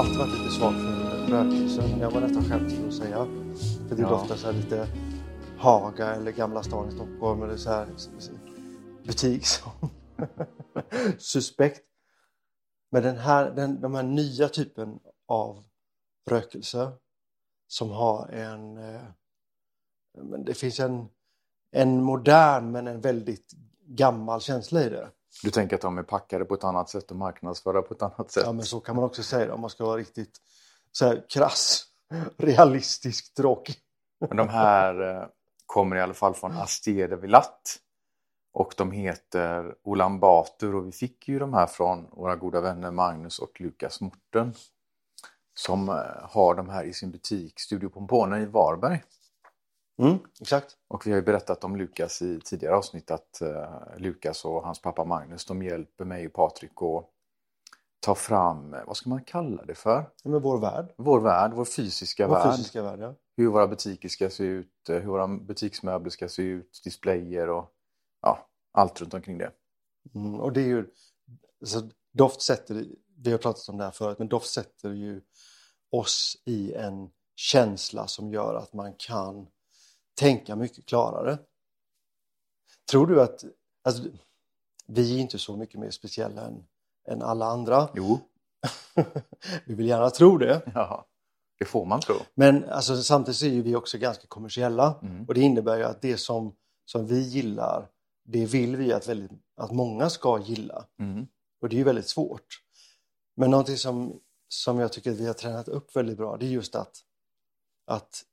alltid varit lite svag för rökelse. Jag var nästan skämt för att säga. För det Ja. doftar så lite Haga eller Gamla stan i Stockholm eller så här butik som suspekt. Men den här, den, de här nya typen av rökelse som har en... Eh, men det finns en, en modern men en väldigt gammal känsla i det. Du tänker att de är packade på ett annat sätt och marknadsförda på ett annat sätt? Ja, men så kan man också säga om man ska vara riktigt så här krass, realistisk, tråkig. Men de här eh, kommer i alla fall från Astie de Villatte. Och de heter Ulan Bator och vi fick ju de här från våra goda vänner Magnus och Lukas Morten. Som eh, har de här i sin butik Studio Pompone i Varberg. Mm, exakt. Och vi har ju berättat om Lukas i tidigare avsnitt att uh, Lukas och hans pappa Magnus de hjälper mig och Patrik att ta fram, eh, vad ska man kalla det för? Ja, men vår värld. Vår värld, vår fysiska Vår värld. fysiska värld, ja. Hur våra butiker ska se ut, eh, hur våra butiksmöbler ska se ut, displayer och ja, allt runt omkring det. Mm, och det är ju, så doft sätter, vi har pratat om det här förut, men doft sätter ju oss i en känsla som gör att man kan tänka mycket klarare. Tror du att, alltså, vi är inte så mycket mer speciella än, än alla andra. Jo, vi vill gärna tro det. ja, det får man tro. Men alltså, samtidigt är vi också ganska kommersiella Mm. och det innebär ju att det som, som vi gillar, det vill vi att, väldigt, att många ska gilla. Mm. Och det är ju väldigt svårt. Men någonting som, som jag tycker att vi har tränat upp väldigt bra, det är just att, att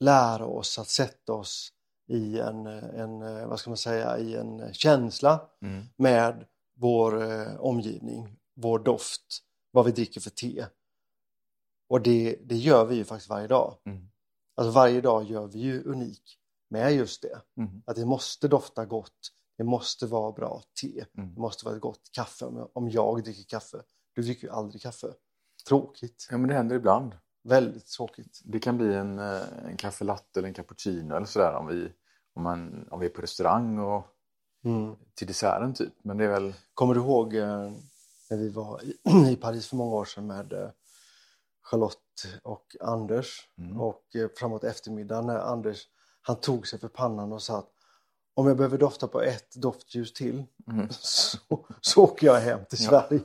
lära oss att sätta oss i en, en, vad ska man säga, i en känsla Mm. med vår eh, omgivning, vår doft, vad vi dricker för te. Och det, det gör vi ju faktiskt varje dag. Mm. Alltså varje dag gör vi ju unik med just det. Mm. Att det måste dofta gott, det måste vara bra te, Mm. det måste vara ett gott kaffe om jag, om jag dricker kaffe. Du dricker ju aldrig kaffe. Tråkigt, Ja, men det händer ibland. Väldigt tråkigt. Det kan bli en, eh, en kaffe latte eller en cappuccino eller sådär om vi, om, man, om vi är på restaurang och Mm. till desserten typ. Men det är väl, Kommer du ihåg eh, när vi var i, i Paris för många år sedan med eh, Charlotte och Anders Mm. och framåt eftermiddagen när Anders han tog sig för pannan och sa att om jag behöver dofta på ett doftljus till mm. så, så åker jag hem till Ja.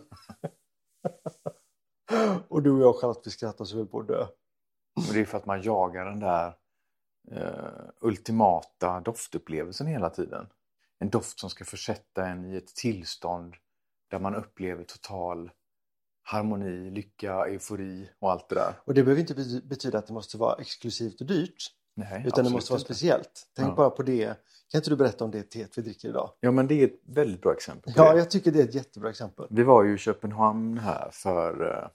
Och du och jag Charlotte vi skrattade så vi på att dö. Och det är för att man jagar den där eh, ultimata doftupplevelsen hela tiden. En doft som ska försätta en i ett tillstånd där man upplever total harmoni, lycka, eufori och allt det där. Och det behöver inte bety- betyda att det måste vara exklusivt och dyrt. Nej, Utan det måste vara speciellt. Tänk Ja. bara på det. Kan inte du berätta om det teet vi dricker idag? Ja, men det är ett väldigt bra exempel Ja, det. jag tycker det är ett jättebra exempel. Vi var ju i Köpenhamn här för eh,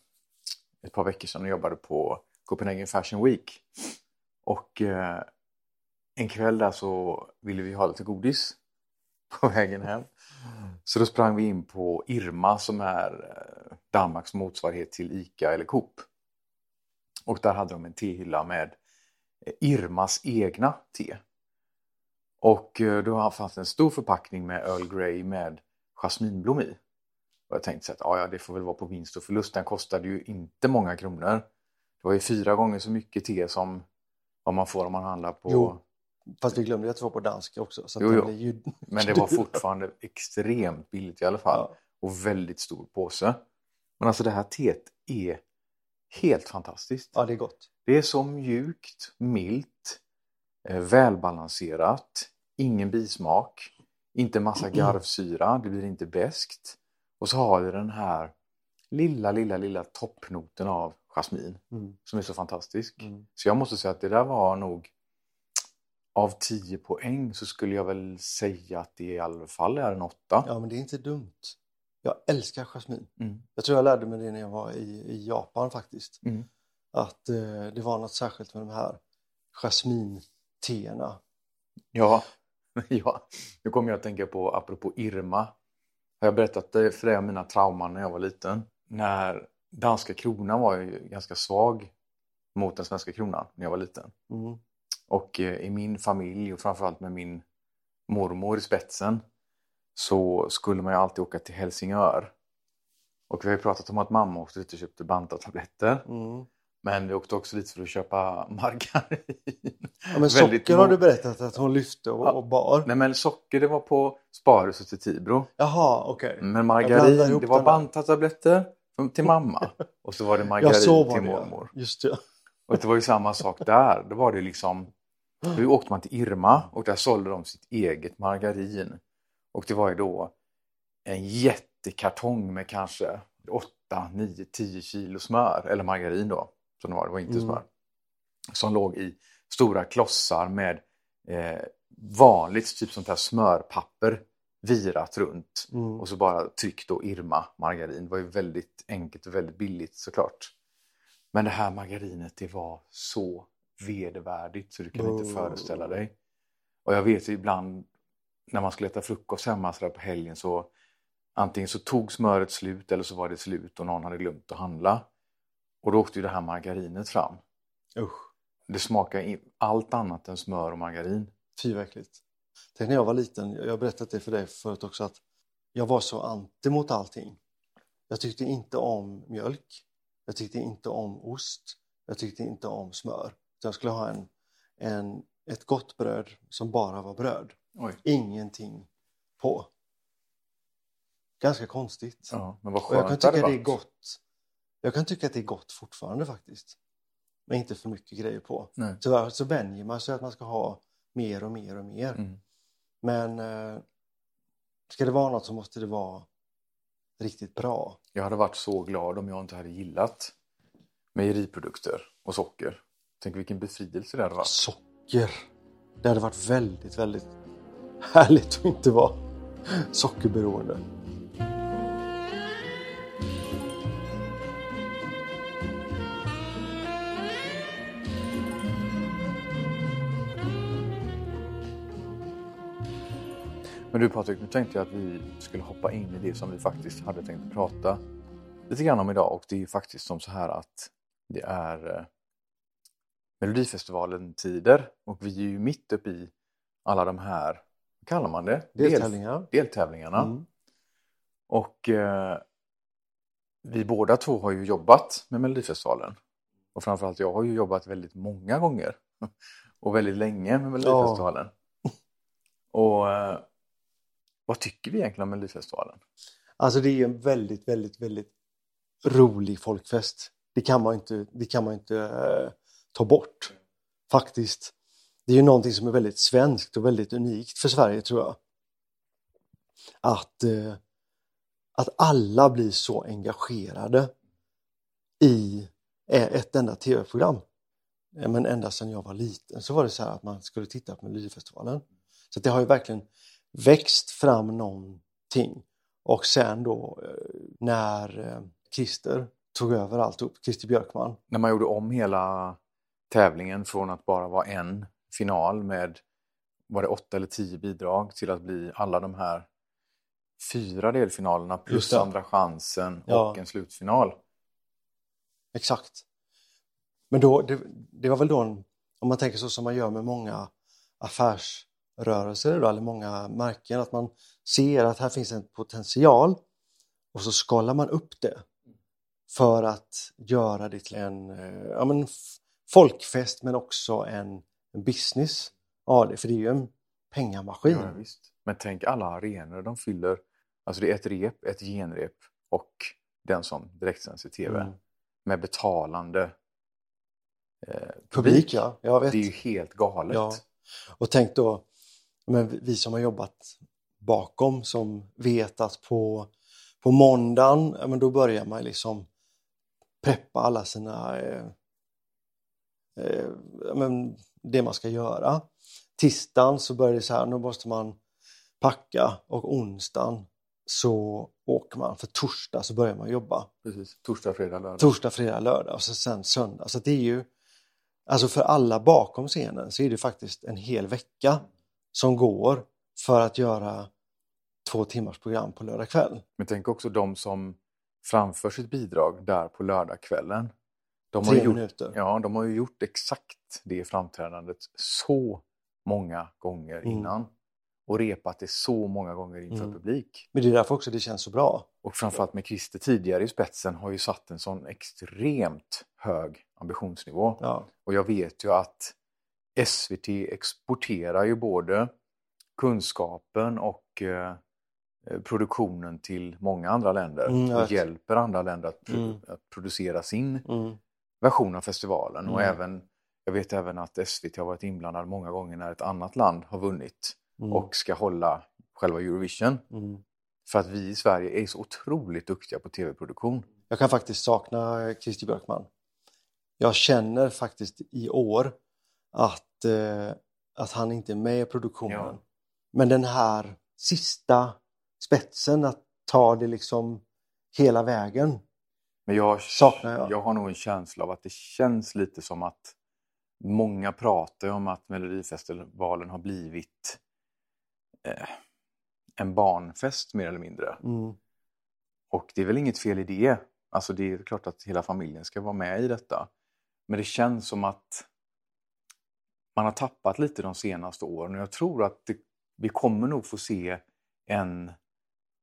ett par veckor sedan och jobbade på Copenhagen Fashion Week. Och eh, en kväll där så ville vi ha lite godis på vägen hem. Så då sprang vi in på Irma som är eh, Danmarks motsvarighet till ICA eller Coop. Och där hade de en tehylla med Irmas egna te. Och eh, då fanns det en stor förpackning med Earl Grey med jasminblom i. Och jag tänkte så att ja, det får väl vara på vinst och förlust. Den kostade ju inte många kronor. Det var ju fyra gånger så mycket te som vad man får om man handlar på... Jo, Fast vi glömde att det var på danska också. Så Jo, jo. ju... Men det var fortfarande extremt billigt i alla fall. Ja. Och väldigt stor påse. Men alltså det här teet är helt fantastiskt. ja, det är gott. Det är så mjukt, milt, eh, välbalanserat, ingen bismak, inte massa garvsyra, det blir inte beskt. Och så har det den här lilla, lilla, lilla toppnoten av jasmin Mm. som är så fantastisk. Mm. Så jag måste säga att det där var nog av 10 poäng så skulle jag väl säga att det i alla fall är en 8. Ja, men det är inte dumt. Jag älskar jasmin. Mm. Jag tror jag lärde mig det när jag var i, i Japan faktiskt. Att eh, det var något särskilt med de här jasminteerna. Ja, ja, nu kommer jag att tänka på, apropå Irma, har jag berättat för dig om mina trauman när jag var liten? När danska kronan var ju ganska svag mot den svenska kronan när jag var liten. Mm. Och eh, i min familj och framförallt med min mormor i spetsen så skulle man ju alltid åka till Helsingör Och vi har ju pratat om att mamma åkte dit och köpte bantatabletter. Mm. Men vi åkte också dit för att köpa margarin. Ja, men socker har du berättat att hon lyfte och, och bar. Nej men socker det var på Sparhuset i Tibro. Jaha, okej. Men Jag margarin, det var bantatabletter till mamma. Och så var det Ja, margarin så var till det. mormor. ja. Just det. Och det var ju samma sak där. Då var det liksom, då åkte man till Irma och där sålde de sitt eget margarin. Och det var ju då en jättekartong med kanske 8, 9, 10 kilo smör, eller margarin då, som det var, det var inte Mm. smör. Som låg i stora klossar med eh, vanligt typ sånt här smörpapper virat runt. Mm. Och så bara tryck då Irma margarin. Det var ju väldigt enkelt och väldigt billigt såklart. Men det här margarinet det var så vedervärdigt så du kan inte Oh. föreställa dig. Och jag vet ju ibland när man skulle äta frukost hemma så på helgen så antingen så tog smöret slut eller så var det slut och någon hade glömt att handla. Och då åkte ju det här margarinet fram. Usch, Det smakar allt annat än smör och margarin. fy vad äckligt. Tänk när jag var liten, jag har berättat det för dig förut också, att jag var så anti mot allting. Jag tyckte inte om mjölk. Jag tyckte inte om ost. Jag tyckte inte om smör. Så jag skulle ha en, en, ett gott bröd som bara var bröd. Oj. Ingenting på. Ganska konstigt. Ja, men vad Och jag kan skönt tycka hade det är gott. Jag kan tycka att det är gott fortfarande faktiskt. Men inte för mycket grejer på. Nej. Tyvärr så vänjer man sig att man ska ha mer och mer och mer. Mm. Men eh, ska det vara något så måste det vara riktigt bra. Jag hade varit så glad om jag inte hade gillat mejeriprodukter och socker. Tänk vilken befrielse det hade varit. Socker. Det hade varit väldigt, väldigt härligt att inte vara sockerberoende. Men du Patrik, nu tänkte jag att vi skulle hoppa in i det som vi faktiskt hade tänkt prata lite grann om idag. Och det är ju faktiskt som så här att det är eh, Melodifestivalen-tider och vi är ju mitt uppe i alla de här, vad kallar man det? Del- Deltävlingar. deltävlingarna. Mm. Och eh, vi båda två har ju jobbat med Melodifestivalen. Och framförallt jag har ju jobbat väldigt många gånger. Och väldigt länge med Melodifestivalen. Och eh, vad tycker vi egentligen om Melodifestivalen? Alltså det är ju en väldigt, väldigt, väldigt rolig folkfest. Det kan man ju inte, det kan man inte eh, ta bort. Faktiskt. Det är ju någonting som är väldigt svenskt och väldigt unikt för Sverige tror jag. Att, eh, att alla blir så engagerade i eh, ett enda tv-program. Eh, men ända sedan jag var liten så var det så här att man skulle titta på Melodifestivalen. Så det har ju verkligen växt fram någonting. Och sen då eh, när eh, Christer tog över alltihop, Christer Björkman. När man gjorde om hela tävlingen från att bara vara en final med var det åtta eller tio bidrag till att bli alla de här fyra delfinalerna plus andra chansen Ja. och en slutfinal. Exakt. Men då, det, det var väl då, en, om man tänker så som man gör med många affärsrörelser idag, eller många märken, att man ser att här finns en potential och så skalar man upp det för att göra det till en eh, ja, men folkfest men också en, business av det, för det är ju en pengamaskin. Ja, visst. Men tänk alla arenor de fyller. Alltså det är ett rep, ett genrep och den som direktsänds i tv. Mm. Med betalande eh, Publik, ja. Jag vet. Det är ju helt galet. Ja. Och tänk då, men vi- som har jobbat bakom som vet att på, på måndagen, ja, men då börjar man liksom preppa alla sina, eh, eh, ja, men det man ska göra. Tisdagen så börjar det så här, nu måste man packa och onsdagen så åker man, för torsdag så börjar man jobba. Precis. Torsdag, fredag, lördag. Torsdag, fredag, lördag och så sen söndag. Så det är ju, alltså för alla bakom scenen så är det faktiskt en hel vecka som går för att göra två timmars program på lördag kväll. Men tänk också de som framför sitt bidrag där på lördagskvällen. De har, Tre gjort, minuter. ja, de har ju gjort exakt det framträdandet så många gånger Mm. innan. och repat det så många gånger inför Mm. publik. Men det är därför också det känns så bra. Och framförallt med Christer tidigare i spetsen har ju satt en sån extremt hög ambitionsnivå. Ja. Och jag vet ju att SVT exporterar ju både kunskapen och eh, produktionen till många andra länder Mm, och hjälper andra länder att, pro- Mm. att producera sin Mm. version av festivalen. Och Mm. även, jag vet även att SVT har varit inblandad många gånger när ett annat land har vunnit Mm. och ska hålla själva Eurovision. Mm. För att vi i Sverige är så otroligt duktiga på tv-produktion. Jag kan faktiskt sakna Christer Björkman. Jag känner faktiskt i år att, eh, att han inte är med i produktionen. Ja. Men den här sista spetsen, att ta det liksom hela vägen. Men jag, Saknar jag. jag har nog en känsla av att det känns lite som att många pratar om att Melodifestivalen har blivit eh, en barnfest mer eller mindre. Mm. Och det är väl inget fel i det. Alltså det är klart att hela familjen ska vara med i detta. Men det känns som att man har tappat lite de senaste åren och jag tror att det, vi kommer nog få se en,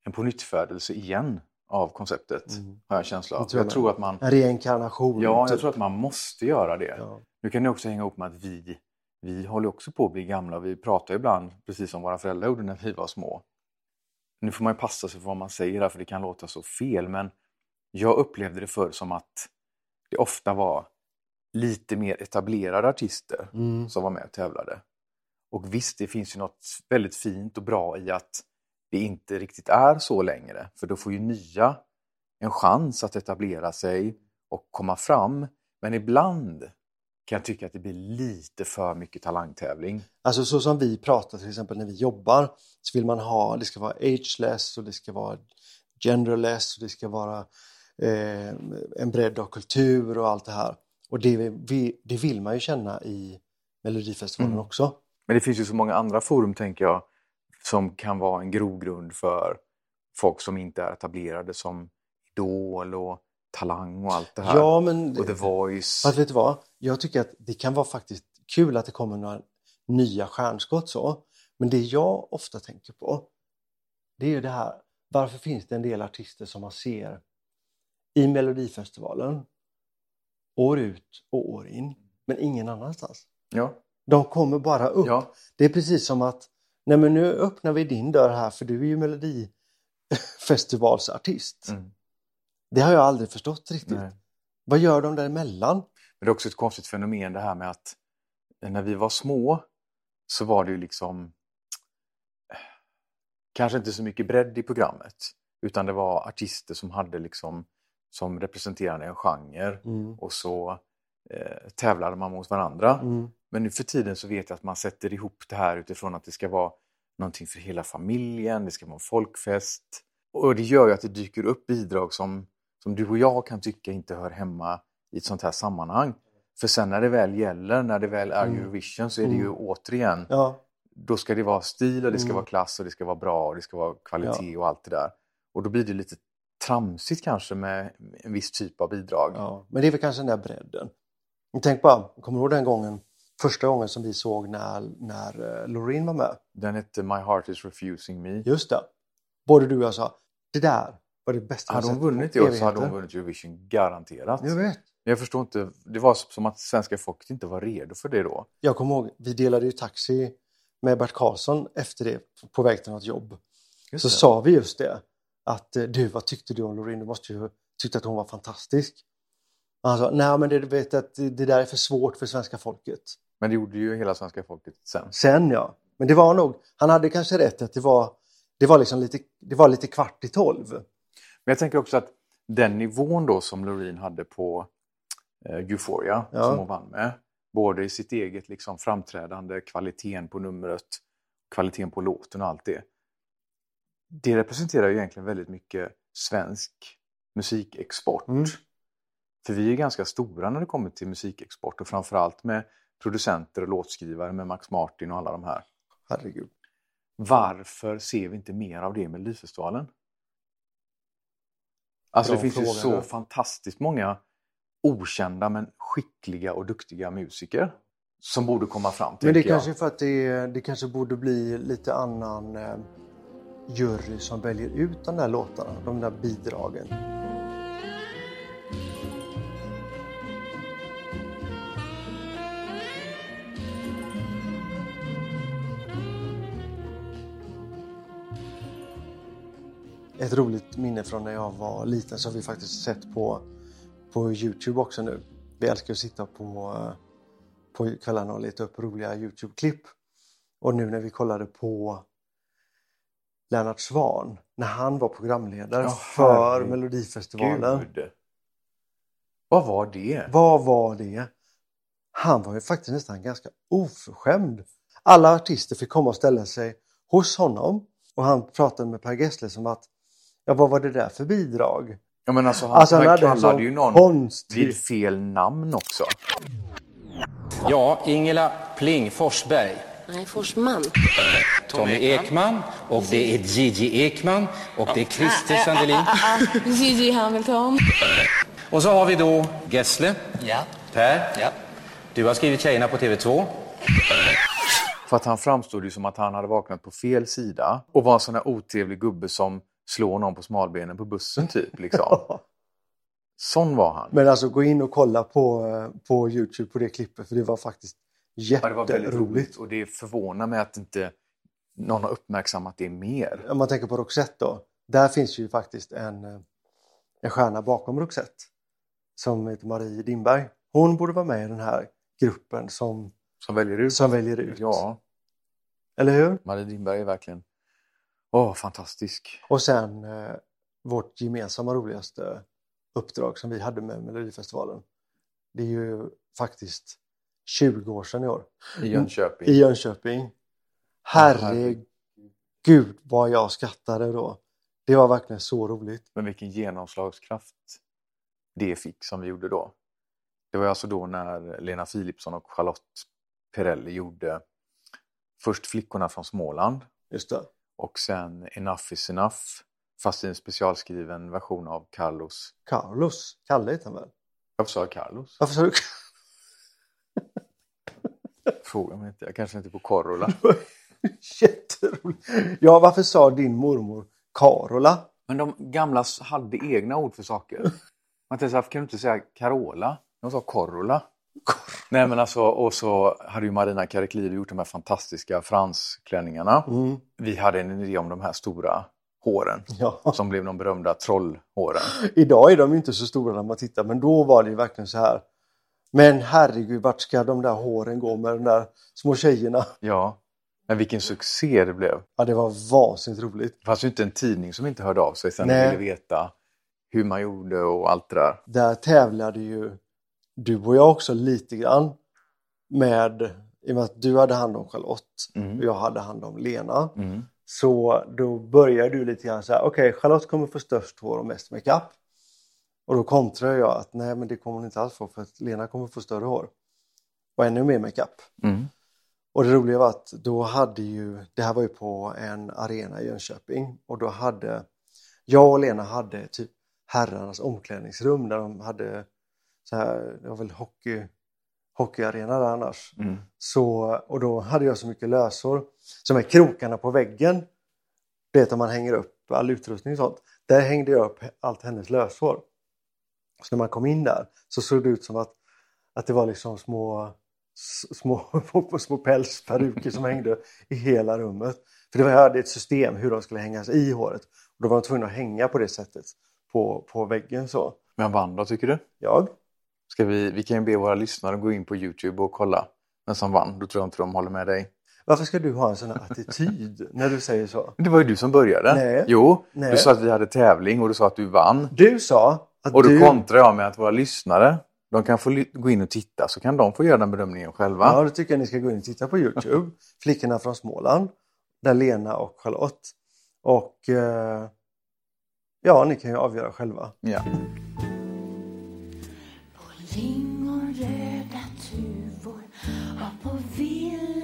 en pånyttfödelse igen av konceptet. Mm. Har jag en känsla av. Det tror jag jag tror att man En reinkarnation. Ja, jag typ. tror att man måste göra det. Ja. Nu kan det också hänga ihop med att vi, vi håller också på att bli gamla. Vi pratar ibland precis som våra föräldrar gjorde när vi var små. Nu får man ju passa sig för vad man säger här för det kan låta så fel men jag upplevde det förr som att det ofta var lite mer etablerade artister Mm. som var med och tävlade. Och visst, det finns ju något väldigt fint och bra i att det inte riktigt är så längre. För då får ju nya en chans att etablera sig och komma fram. Men ibland kan jag tycka att det blir lite för mycket talangtävling. Alltså så som vi pratar till exempel när vi jobbar så vill man ha, det ska vara ageless och det ska vara genderless och det ska vara eh, en bredd av kultur och allt det här. Och det, vi, det vill man ju känna i Melodifestivalen Mm. också. Men det finns ju så många andra forum, tänker jag, som kan vara en grogrund för folk som inte är etablerade som Idol och Talang och allt det här. Ja, men Och The Voice. fast vet du vad? Jag tycker att det kan vara faktiskt kul att det kommer några nya stjärnskott så. Men det jag ofta tänker på, det är ju det här, varför finns det en del artister som man ser i Melodifestivalen år ut och år in, men ingen annanstans? Ja, De kommer bara upp. ja. Det är precis som att, nej men nu öppnar vi din dörr här för du är ju Melodifestivalsartist. Mm. Det har jag aldrig förstått riktigt. Nej. Vad gör de däremellan? Men det är också ett konstigt fenomen det här med att när vi var små så var det ju liksom eh, kanske inte så mycket bredd i programmet utan det var artister som hade liksom som representerade en genre Mm. och så eh, tävlade man mot varandra. Mm. Men nu för tiden så vet jag att man sätter ihop det här utifrån att det ska vara någonting för hela familjen, det ska vara en folkfest. Och det gör ju att det dyker upp bidrag som, som du och jag kan tycka inte hör hemma i ett sånt här sammanhang. För sen när det väl gäller, när det väl är Mm. Eurovision så är det ju Mm. återigen, Ja, då ska det vara stil och det ska Mm. vara klass och det ska vara bra och det ska vara kvalitet och allt det där. Och då blir det lite tramsigt kanske med en viss typ av bidrag. ja, men det är väl kanske den där bredden. Tänk bara, kommer du ihåg den gången, första gången som vi såg när, när eh, Loreen var med? Den hette My Heart Is Refusing Me. Just det. Både du och jag sa, det där var det bästa Hade hon vunnit det så hade evigheter." hon vunnit Eurovision garanterat. Jag vet. Men jag förstår inte, det var som att svenska folket inte var redo för det då. Jag kommer ihåg, vi delade ju taxi med Bert Karlsson efter det på väg till något jobb. Just Så det. sa vi just det, att eh, du, vad tyckte du om Loreen? Du måste ju tyckte att hon var fantastisk. Han sa, nej men det, vet att det där är för svårt för svenska folket. Men det gjorde ju hela svenska folket sen. Sen ja, men det var nog, han hade kanske rätt att det var, det var liksom lite, det var lite kvart i tolv. Men jag tänker också att den nivån då som Loreen hade på eh, Euphoria, Ja. som hon vann med, både i sitt eget liksom, framträdande, kvaliteten på numret, kvaliteten på låten och allt det. Det representerar ju egentligen väldigt mycket svensk musikexport. Mm. För vi är ganska stora när det kommer till musikexport och framförallt med producenter och låtskrivare med Max Martin och alla de här. Herregud. Varför ser vi inte mer av det med Melodifestivalen? Alltså Bra det finns ju så ja. fantastiskt många okända men skickliga och duktiga musiker. som borde komma fram. Men det är jag. kanske för att det, det kanske borde bli lite annan eh, jury som väljer ut de där låtarna, de där bidragen. Ett roligt minne från när jag var liten som vi faktiskt sett på, på Youtube också nu. Vi älskar att sitta på, på kvällarna och leta upp roliga Youtube-klipp. Och nu när vi kollade på Lennart Svan när han var programledare Ja, för. Melodifestivalen. Gud. Vad var det? Vad var det? Han var ju faktiskt nästan ganska oförskämd. Alla artister fick komma och ställa sig hos honom och han pratade med Per Gessle som att ja, vad var det där för bidrag? Ja, men alltså, han, Alltså, han han kallade ju någon konstig- vid fel namn också. Ja, Ingela Pling Forsberg. Nej, Forsman. Tommy Ekman och det är Gigi Ekman och det är Christer Sandelin. Gigi Hamilton. Och så har vi då Gessle. Ja. Per. Ja. Du har skrivit Tjejerna på TV2. För att han framstod ju som att han hade vaknat på fel sida och var en sån här otrevlig gubbe som slår någon på smalbenen på bussen typ. Liksom. Sån var han. Men alltså gå in och kolla på, eh, på Youtube på det klippet för det var faktiskt Ja, det var väldigt jätteroligt. roligt och det förvånar mig att inte någon har uppmärksammat det mer. Om man tänker på Roxette då. Där finns ju faktiskt en, eh, en stjärna bakom Roxette som heter Marie Dimberg. Hon borde vara med i den här gruppen som, Som väljer ut. som väljer ut. Ja, Eller hur? Marie Dimberg är verkligen Åh, fantastisk. Och sen eh, vårt gemensamma roligaste uppdrag som vi hade med Melodifestivalen. Det är ju faktiskt 20 år sedan i år. I Jönköping. I Jönköping. Herregud vad jag skrattade då. Det var verkligen så roligt. Men vilken genomslagskraft det fick som vi gjorde då. Det var alltså då när Lena Philipsson och Charlotte Perrelli gjorde först Flickorna från Småland Just det. och sen Enough is enough fast i en specialskriven version av Carlos. Carlos. Kalle heter han väl? Varför sa jag Carlos? Varför sa du Fråga mig inte, jag kanske inte på Corolla. Jätteroligt. Ja, varför sa din mormor Carola? Men de gamla hade egna ord för saker. Man tänkte, varför kan du inte säga Carola? De sa Corolla. Nej men alltså, och så hade ju Marina Kareklidu gjort de här fantastiska fransklänningarna. Mm. Vi hade en idé om de här stora håren Ja. som blev de berömda trollhåren. Idag är de inte så stora när man tittar, men då var det ju verkligen så här. Men herregud, vart ska de där håren gå med de där små tjejerna? Ja, men vilken succé det blev. Ja, det var vansinnigt roligt. Det fanns ju inte en tidning som inte hörde av sig sen Nej. ville veta hur man gjorde och allt det där. Där tävlade ju du och jag också lite grann med, i och med att du hade hand om Charlotte Mm. och jag hade hand om Lena. Mm. Så då började du lite grann så här, okej Charlotte kommer få störst hår och mest makeup. Och då kontrar jag att nej men det kommer hon inte alls få för att Lena kommer få större hår. Och ännu mer makeup. Mm. Och det roliga var att då hade ju, det här var ju på en arena i Jönköping och då hade, jag och Lena hade typ herrarnas omklädningsrum där de hade så här, det var väl hockey, hockeyarena där annars. Mm. Så, och då hade jag så mycket löshår. Så här krokarna på väggen, det vet om man hänger upp all utrustning och sånt. Där hängde jag upp allt hennes löshår. Så när man kom in där så såg det ut som att, att det var liksom små, små, små pälsperuker som hängde i hela rummet. För det var, jag hade ett system hur de skulle hängas i håret. Och då var de tvungna att hänga på det sättet på, på väggen så. Men vann då tycker du? Jag? Ska vi, vi kan ju be våra lyssnare gå in på Youtube och kolla vem som vann. Då tror jag inte de håller med dig. Varför ska du ha en sån attityd när du säger så? Det var ju du som började. Nej. Jo, Nej. du sa att vi hade tävling och du sa att du vann. Du sa att Och då du... kontrar jag med att våra lyssnare, de kan få gå in och titta så kan de få göra den bedömningen själva. Ja, då tycker jag ni ska gå in och titta på Youtube. Flickorna från Småland. Där Lena och Charlotte. Och eh, ja, ni kan ju avgöra själva. Ja. Lingonröda tuvor har på villan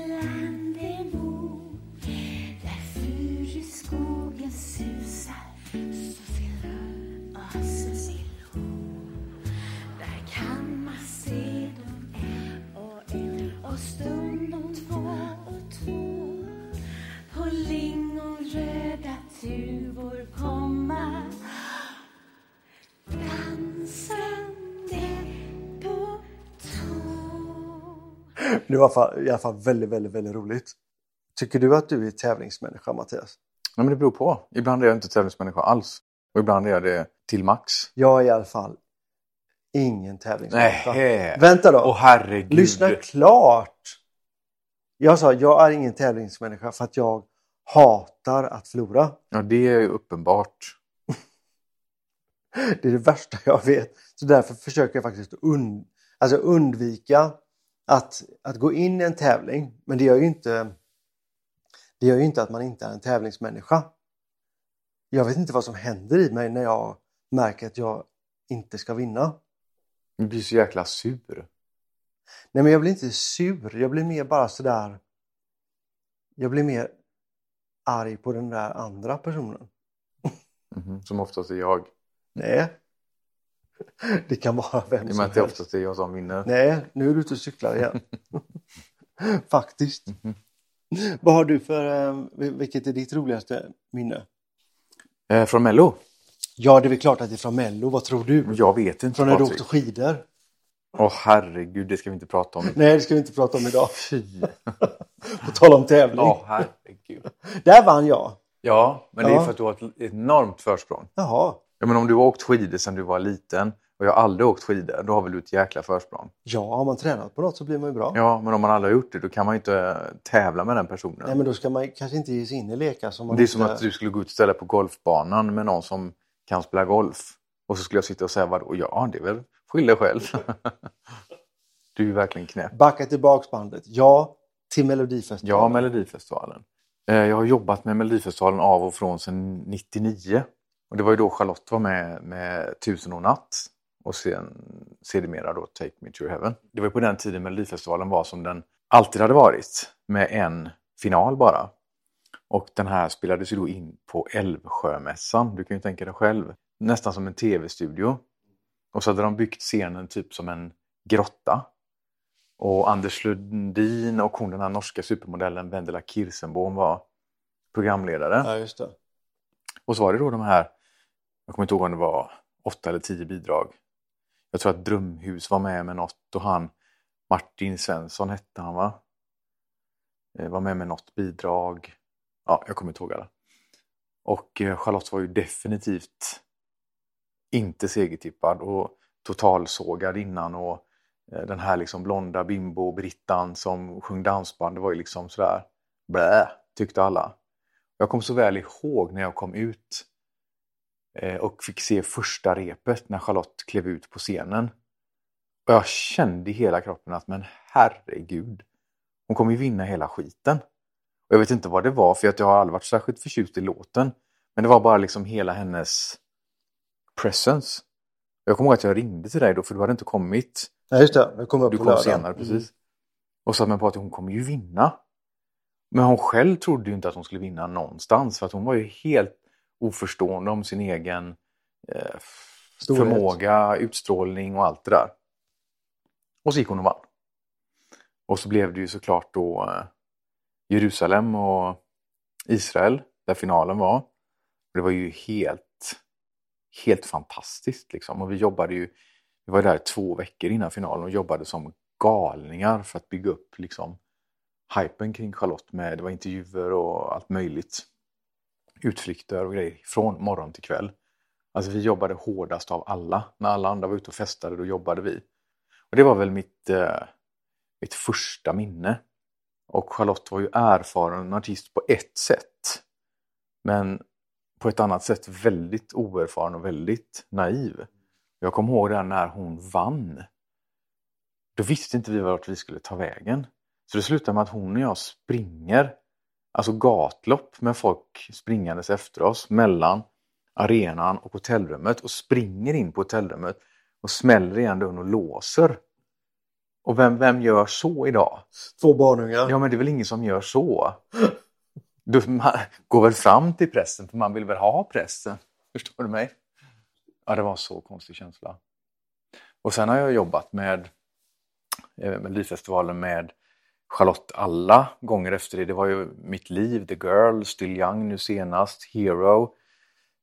Det var i alla fall- väldigt, väldigt, väldigt roligt. Tycker du att du är tävlingsmänniska, Mattias? Nej, men det beror på. Ibland är jag inte tävlingsmänniska alls. Och ibland är jag det till max. Jag är i alla fall ingen tävlingsmänniska. Nej. Vänta då. Åh herregud. Lyssna klart! Jag sa jag är ingen tävlingsmänniska för att jag hatar att förlora. Ja, det är ju uppenbart. Det är det värsta jag vet. Så därför försöker jag faktiskt und alltså undvika att, att gå in i en tävling. Men det gör ju inte det gör ju inte att man inte är en tävlingsmänniska. Jag vet inte vad som händer i mig när jag märker att jag inte ska vinna. Du blir så jäkla sur. Nej men jag blir inte sur, jag blir mer bara sådär Jag blir mer arg på den där andra personen. Mhm, Som oftast är jag. Nej. Det kan vara vem som att det helst. oftast är jag som vinner. Nej, nu är du ute och cyklar igen. Faktiskt. Mhm. Vad har du för, eh, vilket är ditt roligaste minne? Eh, från Mello? Ja, det är väl klart att det är från Mello. Vad tror du? Jag vet inte Från när du åkte skidor? Åh herregud, det ska vi inte prata om. Nej, det ska vi inte prata om idag. Fy. På tal om tävling. Åh herregud. Där vann jag. Ja, men det är Ja. för att du har ett enormt försprång. Jaha. Ja, men om du har åkt skidor sedan du var liten och jag har aldrig åkt skidor, då har väl du ett jäkla försprång. Ja, har man tränat på något så blir man ju bra. Ja, men om man aldrig har gjort det, då kan man ju inte eh, tävla med den personen. Nej, men då ska man kanske inte ge sig in i lekar som man Det är inte... som att du skulle gå ut och ställa på golfbanan med någon som kan spela golf. Och så skulle jag sitta och säga, vadå? Ja, det är väl skyll dig själv. du är verkligen knäpp. Backa tillbaks bandet. Ja, till Melodifestivalen. Ja, Melodifestivalen. Eh, Jag har jobbat med Melodifestivalen av och från sedan 99. Och det var ju då Charlotte var med med Tusen och natt. Och sen sedermera då Take Me To Heaven. Det var ju på den tiden Melodifestivalen var som den alltid hade varit. Med en final bara. Och den här spelades ju då in på Älvsjömässan. Du kan ju tänka dig själv. Nästan som en tv-studio. Och så hade de byggt scenen typ som en grotta. Och Anders Lundin och hon den här norska supermodellen Vendela Kirsenbohm var programledare. Ja, just det. Och så var det då de här, jag kommer inte ihåg om det var åtta eller tio bidrag. Jag tror att Drömhus var med med något och han, Martin Svensson hette han va? Eh, var med med något bidrag. Ja, jag kommer inte ihåg alla. Och eh, Charlotte var ju definitivt inte segertippad och totalsågad innan och eh, den här liksom blonda bimbo Brittan som sjöng dansband, det var ju liksom sådär blä, tyckte alla. Jag kommer så väl ihåg när jag kom ut och fick se första repet när Charlotte klev ut på scenen. Och jag kände i hela kroppen att men herregud, hon kommer ju vinna hela skiten. Och jag vet inte vad det var för att jag har aldrig varit särskilt förtjust i låten. Men det var bara liksom hela hennes presence. Jag kommer ihåg att jag ringde till dig då för du hade inte kommit. Ja, just det. Det kommer upp Du kom lördag. senare precis. Och sa på att hon kommer ju vinna. Men hon själv trodde ju inte att hon skulle vinna någonstans för att hon var ju helt oförstående om sin egen eh, förmåga, utstrålning och allt det där. Och så gick hon och vann. Och så blev det ju såklart då eh, Jerusalem och Israel där finalen var. Och det var ju helt, helt fantastiskt liksom. Och vi jobbade ju, vi var där två veckor innan finalen och jobbade som galningar för att bygga upp liksom hypen kring Charlotte med, det var intervjuer och allt möjligt. Utflykter och grejer från morgon till kväll. Alltså vi jobbade hårdast av alla. När alla andra var ute och festade då jobbade vi. Och det var väl mitt, eh, mitt första minne. Och Charlotte var ju erfaren artist på ett sätt. Men på ett annat sätt väldigt oerfaren och väldigt naiv. Jag kommer ihåg det när hon vann. Då visste inte vi vart vi skulle ta vägen. Så det slutade med att hon och jag springer, alltså gatlopp med folk springandes efter oss mellan arenan och hotellrummet och springer in på hotellrummet och smäller igen dörren och låser. Och vem, vem gör så idag? Två barnungar. Ja, men det är väl ingen som gör så. Du, man går väl fram till pressen för man vill väl ha pressen. Förstår du mig? Ja, det var en så konstig känsla. Och sen har jag jobbat med eh, Melodifestivalen med Charlotte alla gånger efter det. Det var ju Mitt liv, The Girl, Still Young nu senast, Hero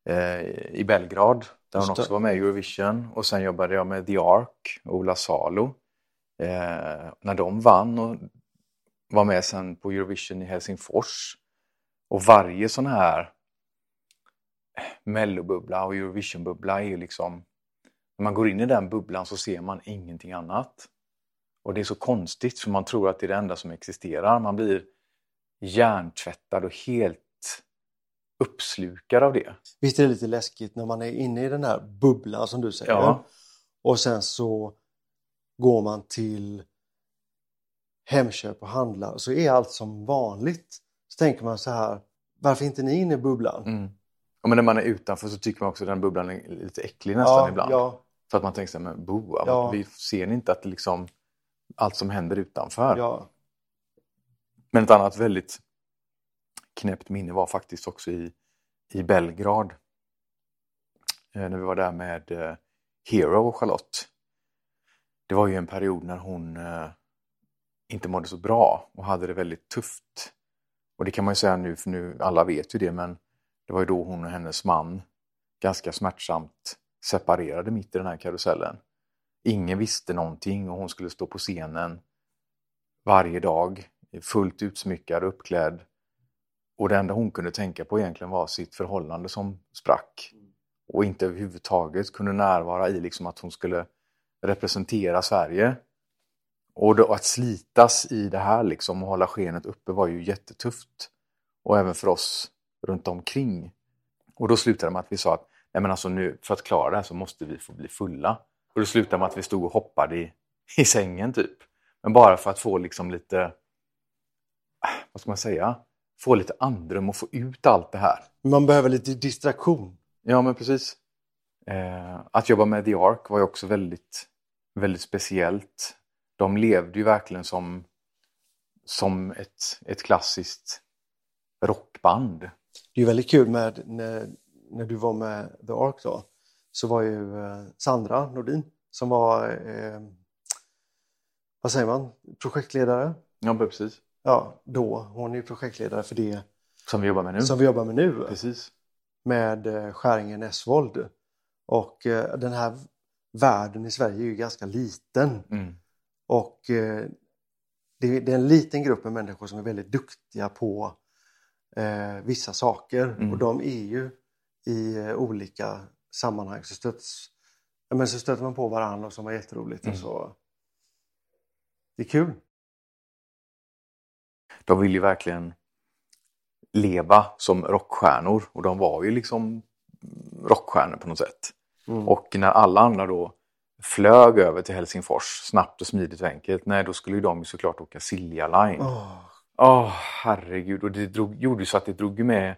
eh, i Belgrad där hon också var med i Eurovision. Och sen jobbade jag med The Ark och Ola Salo. Eh, när de vann och var med sen på Eurovision i Helsingfors. Och varje sån här mellobubbla och Eurovisionbubbla är ju liksom... När man går in i den bubblan så ser man ingenting annat. Och det är så konstigt för man tror att det är det enda som existerar. Man blir hjärntvättad och helt uppslukad av det. Visst är det lite läskigt när man är inne i den här bubblan som du säger. Ja. Och sen så går man till Hemköp och handlar så är allt som vanligt. Så tänker man så här, varför är inte ni inne i bubblan? Mm. Ja, men när man är utanför så tycker man också att den bubblan är lite äcklig nästan ibland. ja, För att man tänker så här, men boa, Ja. vi ser inte att det liksom allt som händer utanför? ja. Men ett annat väldigt knäppt minne var faktiskt också i, i Belgrad. Eh, när vi var där med eh, Hero och Charlotte. Det var ju en period när hon eh, inte mådde så bra och hade det väldigt tufft. Och det kan man ju säga nu, för nu alla vet ju det, men det var ju då hon och hennes man ganska smärtsamt separerade mitt i den här karusellen. Ingen visste någonting och hon skulle stå på scenen varje dag, fullt utsmyckad och uppklädd. Och det enda hon kunde tänka på egentligen var sitt förhållande som sprack. Och inte överhuvudtaget kunde närvara i liksom att hon skulle representera Sverige. Och då, att slitas i det här liksom och hålla skenet uppe var ju jättetufft. Och även för oss runt omkring. Och då slutade det med att vi sa att Nej, men alltså nu, för att klara det här så måste vi få bli fulla. Och det slutade med att vi stod och hoppade i, i sängen typ. Men bara för att få liksom lite, ah, vad ska man säga, få lite andrum och få ut allt det här. Man behöver lite distraktion. Ja, men precis. Eh, att jobba med The Ark var ju också väldigt, väldigt speciellt. De levde ju verkligen som, som ett, ett klassiskt rockband. Det är väldigt kul med när, när du var med The Ark då. Så var ju eh, Sandra Nordin som var, eh, vad säger man, projektledare. Ja, precis. Ja, då. Hon är ju projektledare för det Som vi jobbar med nu. som vi jobbar med nu. Precis. med eh, Skäringen Esvold. Och eh, den här världen i Sverige är ju ganska liten. Mm. Och eh, det, det är en liten grupp med människor som är väldigt duktiga på eh, vissa saker. Mm. Och de är ju i eh, olika sammanhang så stöts, men så stöter man på varandra och som var jätteroligt. Mm. Och så. Det är kul. De vill ju verkligen leva som rockstjärnor och de var ju liksom rockstjärnor på något sätt. Mm. Och när alla andra då flög över till Helsingfors snabbt och smidigt och enkelt, nej då skulle ju de ju såklart åka Silja Line. Åh, Åh, herregud, och det drog, gjorde ju så att det drog med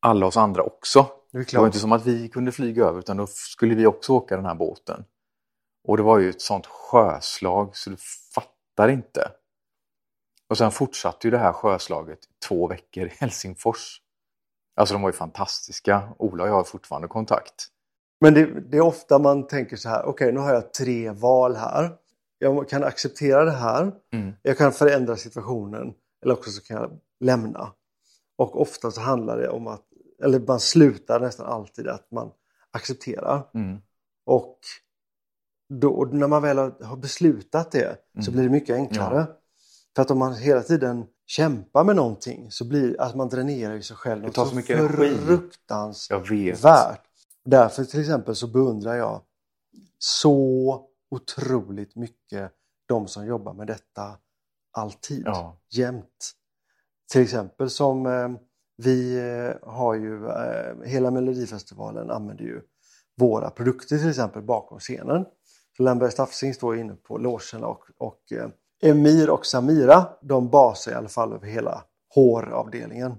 alla oss andra också. Det Det var inte som att vi kunde flyga över utan då skulle vi också åka den här båten. Och det var ju ett sånt sjöslag så du fattar inte. Och sen fortsatte ju det här sjöslaget två veckor i Helsingfors. Alltså de var ju fantastiska. Ola och jag har fortfarande kontakt. Men det, det är ofta man tänker så här, okej nu har jag tre val här. Jag kan acceptera det här, Mm. jag kan förändra situationen eller också så kan jag lämna. Och ofta så handlar det om att, eller man slutar nästan alltid att man accepterar. Mm. Och då, när man väl har beslutat det så Mm. blir det mycket enklare. För att om man hela tiden kämpar med någonting så blir att man dränerar sig själv. Det tar så mycket energi. fruktansvärt. Därför till exempel så beundrar jag så otroligt mycket de som jobbar med detta alltid, Ja. jämt. Till exempel som eh, vi eh, har ju, eh, hela Melodifestivalen använder ju våra produkter till exempel bakom scenen. Så Lemberg Staffsing står inne på logen och, och eh, Emir och Samira, de basar i alla fall över hela håravdelningen.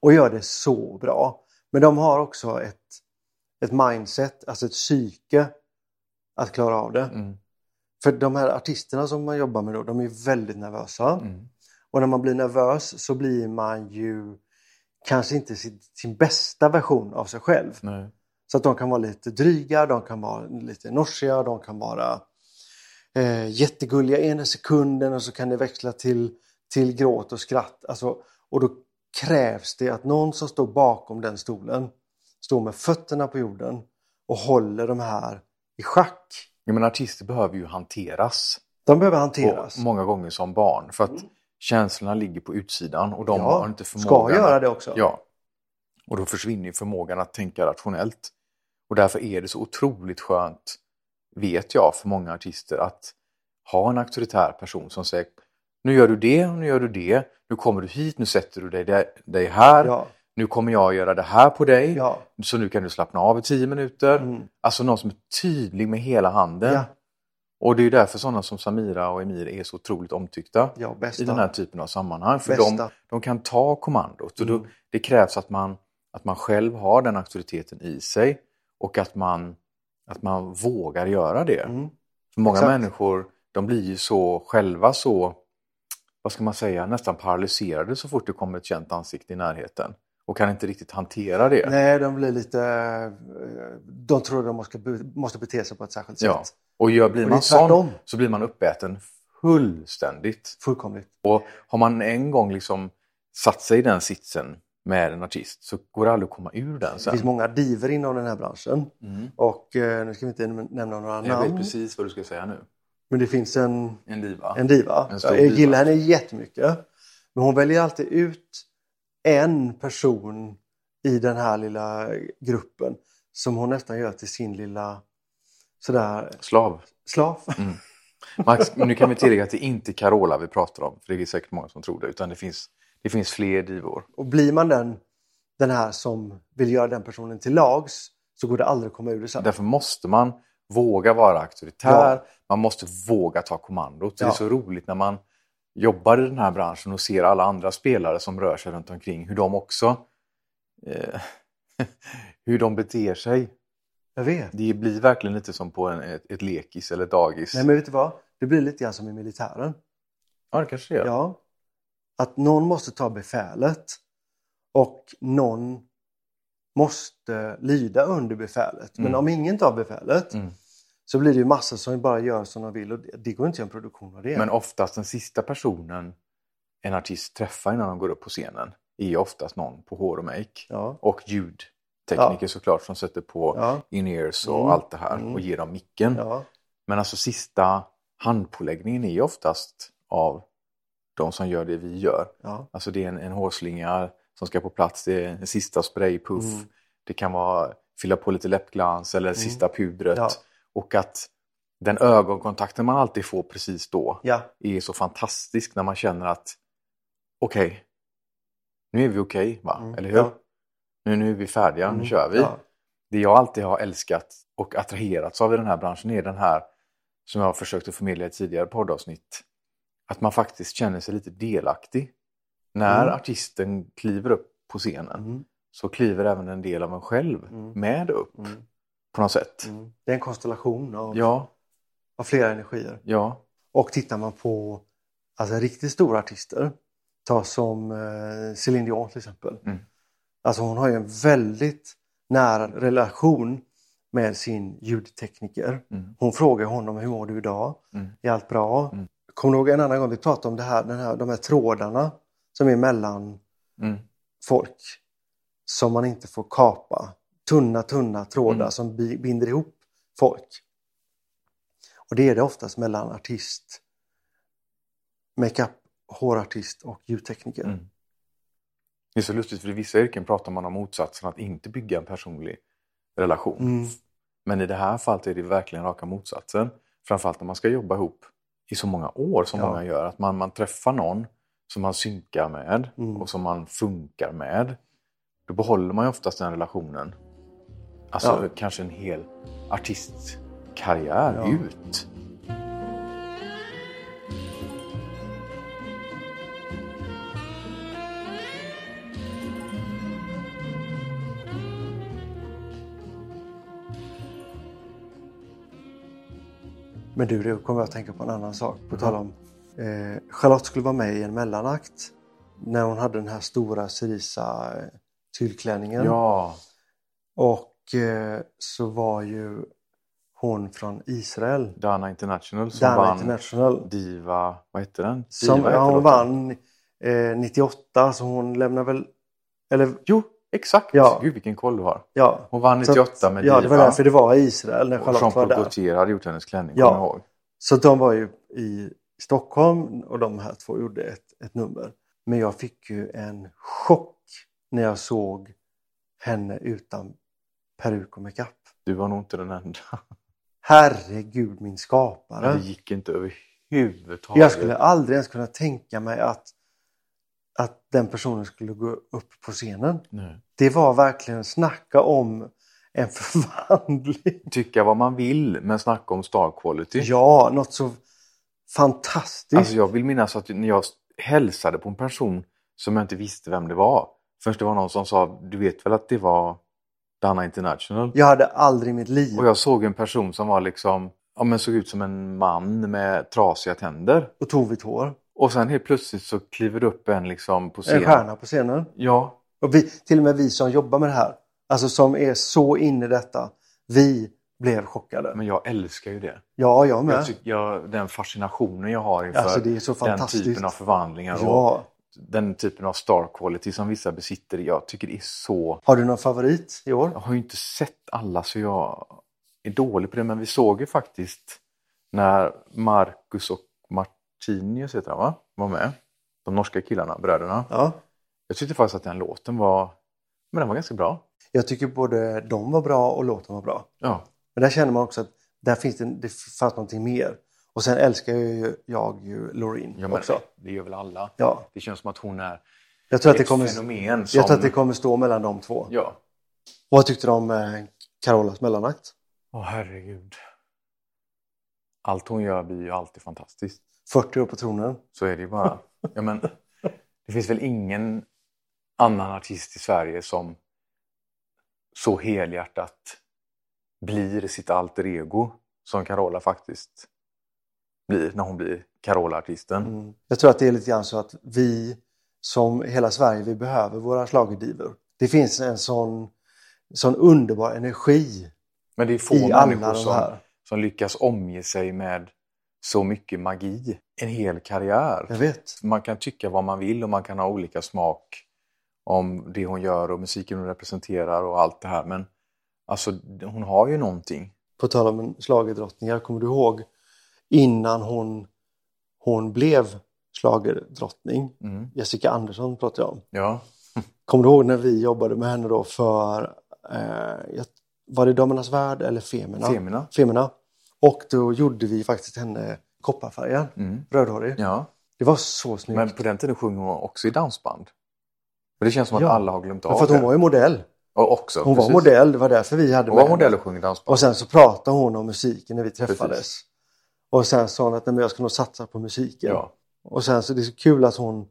Och gör det så bra. Men de har också ett, ett mindset, alltså ett psyke att klara av det. Mm. För de här artisterna som man jobbar med då, de är väldigt nervösa. Mm. Och när man blir nervös så blir man ju kanske inte sin, sin bästa version av sig själv. Nej. Så att de kan vara lite dryga, de kan vara lite norsiga, de kan vara eh, jättegulliga ena sekunden och så kan det växla till, till gråt och skratt. Alltså, och då krävs det att någon som står bakom den stolen står med fötterna på jorden och håller de här i schack. Ja, men artister behöver ju hanteras. De behöver Och hanteras. många gånger som barn. För att känslorna ligger på utsidan och de. Ja, har inte ska förmågan. göra att- det också. Ja. Och då försvinner ju förmågan att tänka rationellt. Och därför är det så otroligt skönt, vet jag, för många artister att ha en auktoritär person som säger nu gör du det, nu gör du det, nu kommer du hit, nu sätter du dig, där- dig här, Ja, nu kommer jag göra det här på dig, ja, så nu kan du slappna av i tio minuter. mm, Alltså någon som är tydlig med hela handen. ja, Och det är därför sådana som Samira och Emir är så otroligt omtyckta ja, i den här typen av sammanhang. För de, de kan ta kommandot. Och då, Mm. det krävs att man, att man själv har den auktoriteten i sig och att man, att man vågar göra det. Mm, För många exakt. människor de blir ju så själva så, vad ska man säga, nästan paralyserade så fort det kommer ett känt ansikte i närheten. Och kan inte riktigt hantera det. Nej, de blir lite... eh, De tror de måste, måste bete sig på ett särskilt Ja. Och gör, blir Och det man sån så blir man uppäten fullständigt. Fullkomligt. Och har man en gång liksom satt sig i den sitsen med en artist så går det aldrig att komma ur den Det sen. finns många diver inom den här branschen. Mm. Och eh, nu ska vi inte nämna några Jag vet namn. precis vad du ska säga nu. Men det finns en, En diva. en diva. En jag diva. gillar henne jättemycket. Men hon väljer alltid ut en person i den här lilla gruppen som hon nästan gör till sin lilla sådär Slav. slav. Max, nu kan vi tillägga att det är inte Carola vi pratar om. För det är säkert många som tror det. Utan det finns, det finns fler divor. Och blir man den, den här som vill göra den personen till lags så går det aldrig att komma ur det sen. Därför måste man våga vara auktoritär. Ja. Man måste våga ta kommandot. Så Det Ja. är så roligt när man jobbar i den här branschen och ser alla andra spelare som rör sig runt omkring. Hur de också eh, hur de beter sig. Jag vet. Det blir verkligen lite som på en, ett, ett lekis eller ett dagis. Nej men vet du vad? Det blir lite grann som i militären. Ja, det kanske det gör. Ja. Att någon måste ta befälet och någon måste lyda under befälet. Men Mm. om ingen tar befälet Mm. så blir det ju massor som bara gör som de vill och det, går inte att göra en produktion av det. Men oftast den sista personen en artist träffar innan de går upp på scenen är oftast någon på hår och make. ja. Och ljudtekniker Ja. såklart som sätter på Ja. in-ears och Mm. allt det här Mm. och ger dem micken. Ja. Men alltså sista handpåläggningen är ju oftast av de som gör det vi gör. Ja. Alltså det är en, en hårslinga som ska på plats, det är en sista spraypuff. Mm. Det kan vara fylla på lite läppglans eller sista pudret. Ja. Och att den ögonkontakten man alltid får precis då ja. är så fantastisk när man känner att okej, nu är vi okej, va? Mm. Eller hur? Nu, nu är vi färdiga, nu Mm. kör vi. Ja. Det jag alltid har älskat och attraherats av i den här branschen är den här som jag har försökt att förmedla i tidigare poddavsnitt. Att man faktiskt känner sig lite delaktig. När Mm. artisten kliver upp på scenen Mm. så kliver även en del av en själv Mm. med upp Mm. på något sätt. Mm. Det är en konstellation av, Ja, av flera energier. ja. Och tittar man på alltså, riktigt stora artister, ta som eh, Céline Dion till exempel. Mm. Alltså hon har ju en väldigt nära relation med sin ljudtekniker. Mm. Hon frågar honom hur mår du idag? Mm. Är allt bra? Mm. Kommer du ihåg en annan gång vi pratade om det här, den här, de här trådarna som är mellan Mm. folk som man inte får kapa. Tunna, tunna trådar Mm. som bi- binder ihop folk. Och det är det oftast mellan artist, makeup, hårartist och ljudtekniker. Det är så lustigt för i vissa yrken pratar man om motsatsen att inte bygga en personlig relation. Mm. Men i det här fallet är det verkligen raka motsatsen. Framförallt när man ska jobba ihop i så många år som Ja. många gör. Att man, man träffar någon som man synkar med Mm. och som man funkar med. Då behåller man ju oftast den relationen. Alltså Ja. kanske en hel artistkarriär Ja. ut. Men du, det kommer jag att tänka på en annan sak. På tal om eh, Charlotte skulle vara med i en mellanakt när hon hade den här stora Cerisa eh, tyllklänningen. Ja, Och eh, så var ju hon från Israel. Dana International som Dana vann International. Diva, vad hette den? Som, Diva ja, heter hon vann eh, 98 så hon lämnar väl... Eller Jo, exakt. Ja. Gud vilken koll du har. ja. Hon vann Så 98 med Ja, det var därför det var i Israel när Charlotte var där. Gaultier hade gjort hennes klänning, Ja. ihåg. Så de var ju i Stockholm och de här två gjorde ett, ett nummer. Men jag fick ju en chock när jag såg henne utan peruk och makeup. Du var nog inte den enda. Herregud min Det skapare. gick inte överhuvudtaget. Jag skulle aldrig ens kunna tänka mig att, att den personen skulle gå upp på scenen. Nej. Det var verkligen snacka om en förvandling. Tycka vad man vill, men snacka om star quality. Ja, något så fantastiskt. Alltså jag vill minnas att när jag hälsade på en person som jag inte visste vem det var. Först det var någon som sa, du vet väl att det var Dana International? Jag hade aldrig i mitt liv Och jag såg en person som var liksom, ja men såg ut som en man med trasiga tänder. och tog vitt hår. Och sen helt plötsligt så kliver det upp en liksom på scen. En stjärna på scenen. Ja, Och vi, till och med vi som jobbar med det här, alltså som är så inne i detta, vi blev chockade. men jag älskar ju det. Ja, jag med. Jag tycker jag, den fascinationen jag har inför Alltså, den typen av förvandlingar och Ja. den typen av star quality som vissa besitter. Jag tycker det är så... Har du någon favorit i år? Jag har ju inte sett alla så jag är dålig på det. Men vi såg ju faktiskt när Marcus och Martinius heter han va? Var med. De norska killarna, bröderna. Ja. Jag tyckte faktiskt att den låten var, men den var ganska bra. Jag tycker både de var bra och låten var bra. Ja, Men där känner man också att där finns det, det fanns någonting mer. Och sen älskar jag ju, jag ju Loreen ja men också. det gör väl alla. Ja. Det känns som att hon är Jag tror, att det ett kommer, fenomen som... jag tror att det kommer stå mellan de två. Ja. Och vad tyckte du om eh, Carolas mellanakt? Åh herregud. Allt hon gör blir ju alltid fantastiskt. 40 år på tronen. Så är det ju bara. Ja, men, det finns väl ingen annan artist i Sverige som så helhjärtat blir sitt alter ego som Carola faktiskt blir när hon blir Carola-artisten. Mm. Jag tror att det är lite grann så att vi som hela Sverige, vi behöver våra schlagerdivor. Det finns en sån, sån underbar energi Men det är få i alla människor de som, här. som lyckas omge sig med så mycket magi en hel karriär. Jag vet. Man kan tycka vad man vill och man kan ha olika smak om det hon gör och musiken hon representerar och allt det här. Men alltså, hon har ju någonting. På tal om schlagerdrottningar, kommer du ihåg innan hon, hon blev schlagerdrottning? Mm. Jessica Andersson pratar jag om. Ja. Kommer du ihåg när vi jobbade med henne då för, eh, var det Damernas Värld eller Femina? Femina. Femina. Och då gjorde vi faktiskt henne kopparfärgad, Mm. rödhårig. ja. Det var så snyggt. Men på den tiden sjöng hon också i dansband. Och det känns som att Ja. alla har glömt Men av för att hon det. var ju modell. Och också, Hon precis. var modell, det var därför vi hade Hon var med modell henne. och sjöng dansband. Och sen så pratade hon om musiken när vi träffades. Precis. Och sen sa hon att "Nej, men jag ska nog satsa på musiken. Ja. Och sen så det är så kul att hon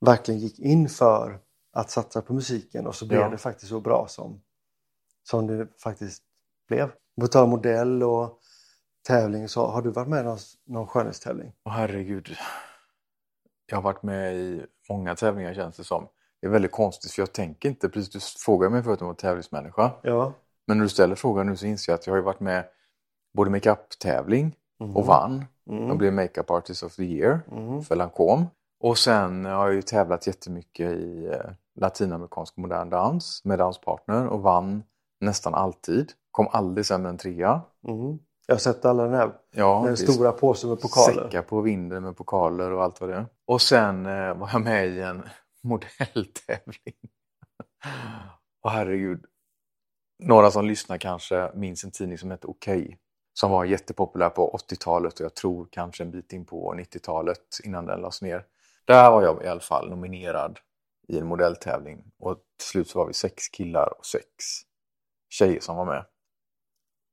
verkligen gick in för att satsa på musiken och så blev Ja. det faktiskt så bra som, som det faktiskt blev. På tal modell och tävling så har du varit med i någon, någon skönhetstävling? Åh herregud. Jag har varit med i många tävlingar känns det som. Det är väldigt konstigt för jag tänker inte, precis du frågade mig förut om jag var tävlingsmänniska. Ja. Men när du ställer frågan nu så inser jag att jag har varit med både makeup-tävling Mhm. och vann. Mm. Jag blev Makeup Artist of the Year Mm. för Lancôme. Och sen har jag ju tävlat jättemycket i eh, latinamerikansk modern dans med danspartner och vann nästan alltid. Kom aldrig sämre än trea. Mm. Jag har sett alla den här Ja, den stora påsen med pokaler. Säckar på vinden med pokaler och allt vad det är. Och sen eh, var jag med i en modelltävling. Och herregud. Några som lyssnar kanske minns en tidning som hette Okej. Som var jättepopulär på 80-talet och jag tror kanske en bit in på 90-talet innan den lades ner. Där var jag i alla fall nominerad i en modelltävling. Och till slut så var vi sex killar och sex tjejer som var med.